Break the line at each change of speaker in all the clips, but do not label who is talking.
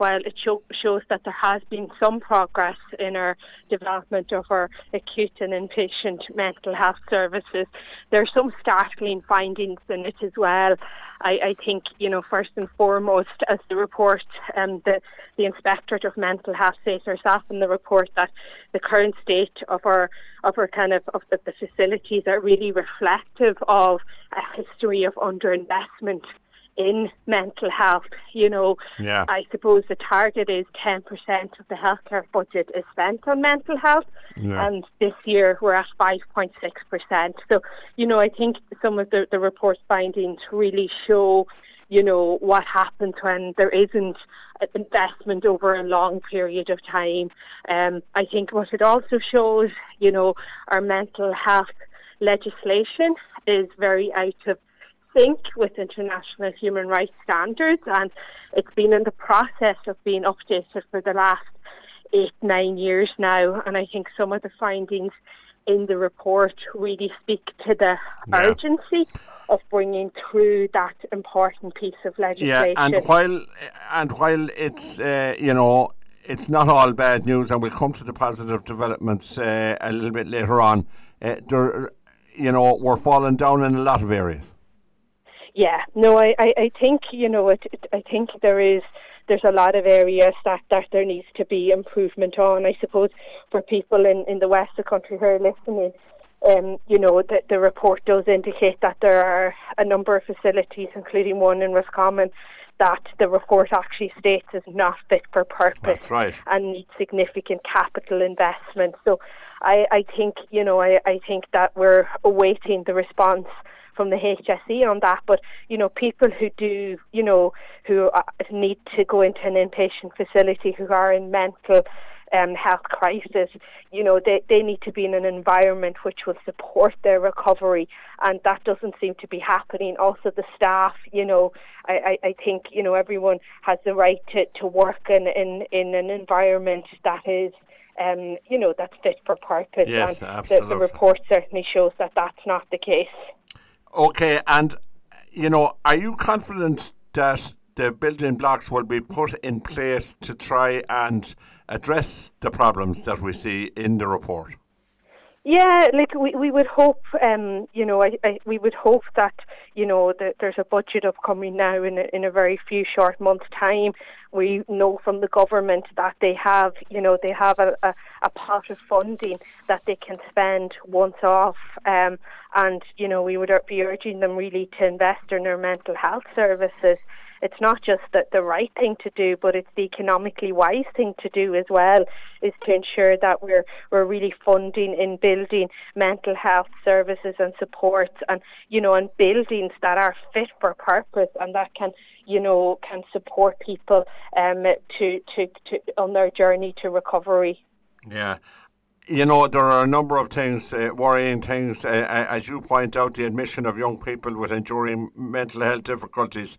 while it show, shows that there has been some progress in our development of our acute and inpatient mental health services, there are some startling findings in it as well. I, I think, you know, first and foremost, as the report, um, the, the Inspectorate of Mental Health says herself in the report that the current state of our of our kind of of the, the facilities are really reflective of a history of underinvestment in mental health. You know,
yeah.
I suppose the target is 10% of the healthcare budget is spent on mental health,
yeah.
and this year we're at 5.6%. So, you know, I think some of the, the report's findings really show, you know, what happens when there isn't investment over a long period of time. Um, I think what it also shows, you know, our mental health legislation is very out of sync with international human rights standards, and it's been in the process of being updated for the last eight, nine years now. And I think some of the findings in the report really speak to the yeah. urgency of bringing through that important piece of legislation.
Yeah, and while and while it's uh, you know it's not all bad news, and we'll come to the positive developments uh, a little bit later on. Uh, there, you know, we're falling down in a lot of areas.
Yeah, no, I, I, I think you know it, it. I think there is there's a lot of areas that, that there needs to be improvement on. I suppose for people in, in the west of the country who are listening, um, you know, the, the report does indicate that there are a number of facilities, including one in Roscommon, that the report actually states is not fit for purpose
right.
and needs significant capital investment. So I, I think, you know, I, I think that we're awaiting the response from the HSE on that. But you know, people who do, you know, who uh, need to go into an inpatient facility who are in mental um, health crisis, you know, they, they need to be in an environment which will support their recovery, and that doesn't seem to be happening. Also, the staff, you know, I, I, I think, you know, everyone has the right to, to work in, in, in an environment that is. Um, you know that's fit for purpose.
Yes,
and
absolutely.
The, the report certainly shows that that's not the case.
Okay, and you know, are you confident that the building blocks will be put in place to try and address the problems that we see in the report?
Yeah, like we, we would hope, um, you know, I, I, we would hope that, you know, that there's a budget upcoming now in a, in a very few short months' time. We know from the government that they have, you know, they have a, a, a pot of funding that they can spend once off. Um, and, you know, we would be urging them really to invest in their mental health services it's not just the, the right thing to do, but it's the economically wise thing to do as well, is to ensure that we're we're really funding in building mental health services and supports and you know and buildings that are fit for purpose and that can you know can support people um to, to, to on their journey to recovery.
Yeah, you know, there are a number of things, uh, worrying things. Uh, as you point out, the admission of young people with enduring mental health difficulties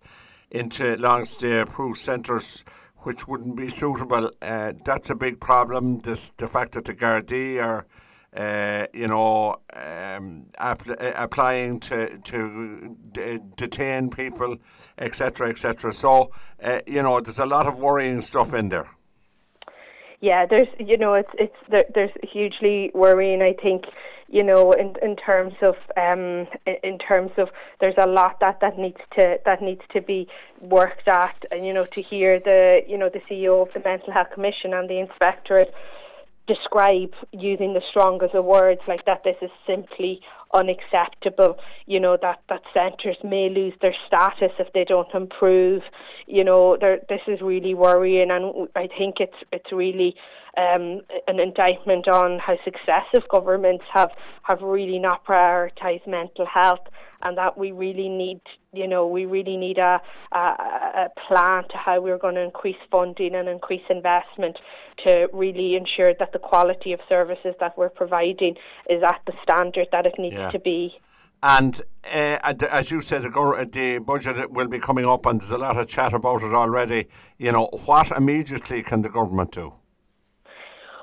into long stay approved centres which wouldn't be suitable. Uh, that's a big problem. This the fact that the Gardaí are, uh, you know, um, app- uh, applying to to d- detain people, etc., etc. So, uh, you know, there's a lot of worrying stuff in there.
Yeah, there's, you know, it's it's there, there's hugely worrying. I think you know, in in terms of um, in terms of there's a lot that that needs to that needs to be worked at, and you know, to hear the you know the CEO of the Mental Health Commission and the inspectorate describe using the strongest of words like that this is simply unacceptable you know that that centres may lose their status if they don't improve. You know this is really worrying and i think it's it's really um, an indictment on how successive governments have have really not prioritised mental health and that we really need, you know, we really need a, a, a plan to how we're going to increase funding and increase investment to really ensure that the quality of services that we're providing is at the standard that it needs
yeah.
to be.
And uh, as you said, the, the budget will be coming up, and there's a lot of chat about it already. You know, what immediately can the government do?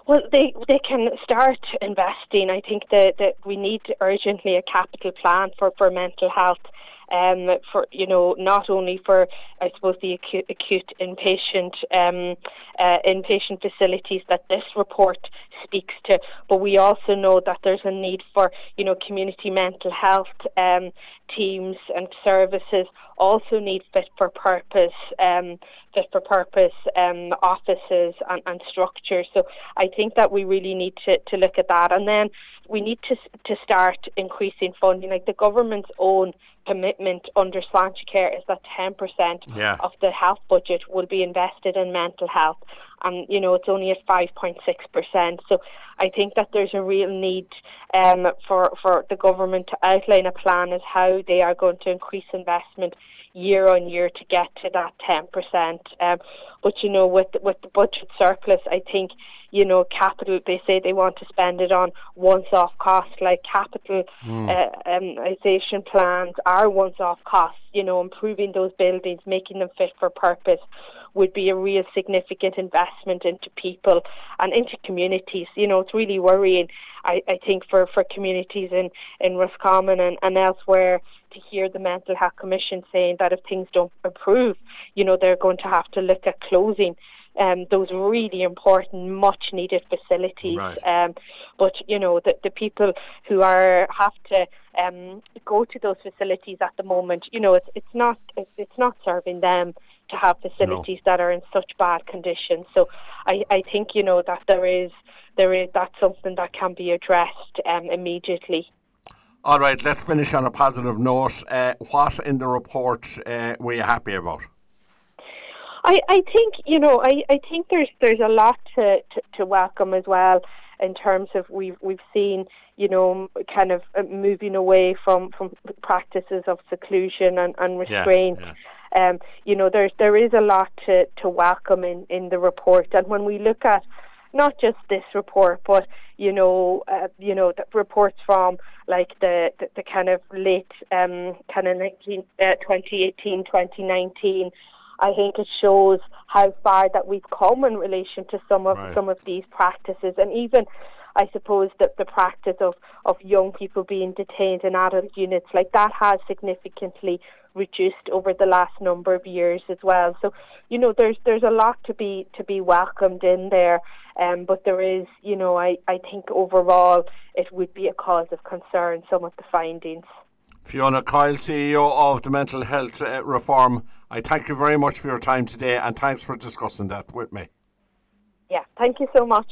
Well, they they can start investing. I think that, that we need urgently a capital plan for, for mental health. um, for you know not only for I suppose the acute, acute inpatient um, uh, inpatient facilities that this report speaks to, but we also know that there's a need for you know community mental health um, teams and services also need fit for purpose um, fit for purpose um, offices and, and structures. So I think that we really need to, to look at that, and then we need to to start increasing funding. Like the government's own commitment under Sláintecare is that 10%
yeah.
of the health budget will be invested in mental health. And, you know, it's only at 5.6%. So I think that there's a real need um, for, for the government to outline a plan as how they are going to increase investment year on year to get to that 10%. Um, but, you know, with, with the budget surplus, I think you know, capital, they say they want to spend it on once off costs, like capital mm. uh, um, plans are once off costs, you know, improving those buildings, making them fit for purpose would be a real significant investment into people and into communities. You know, it's really worrying, I, I think, for, for communities in, in Roscommon and, and elsewhere to hear the Mental Health Commission saying that if things don't improve, you know, they're going to have to look at closing um, those really important, much needed facilities.
Right.
Um, but you know, the, the people who are have to um, go to those facilities at the moment, you know, it's it's not it's, it's not serving them to have facilities no. that are in such bad condition. So I, I think you know that there is there is that's something that can be addressed um, immediately.
All right, let's finish on a positive note. Uh, what in the report uh, were you happy about?
I, I think you know I, I think there's there's a lot to, to, to welcome as well in terms of we've we've seen you know kind of uh, moving away from from practices of seclusion and, and restraint. Yeah, yeah. Um, you know there's there is a lot to, to welcome in, in the report, and when we look at not just this report, but you know, uh, you know, the reports from like the, the, the kind of late um, kind of 19, uh, 2018, 2019 I think it shows how far that we've come in relation to some of right. some of these practices, and even I suppose that the practice of, of young people being detained in adult units like that has significantly reduced over the last number of years as well. So, you know, there's there's a lot to be to be welcomed in there. Um, but there is, you know, I, I think overall it would be a cause of concern, some of the findings.
Fiona Coyle, CEO of the Mental Health uh, Reform, I thank you very much for your time today and thanks for discussing that with me.
Yeah, thank you so much.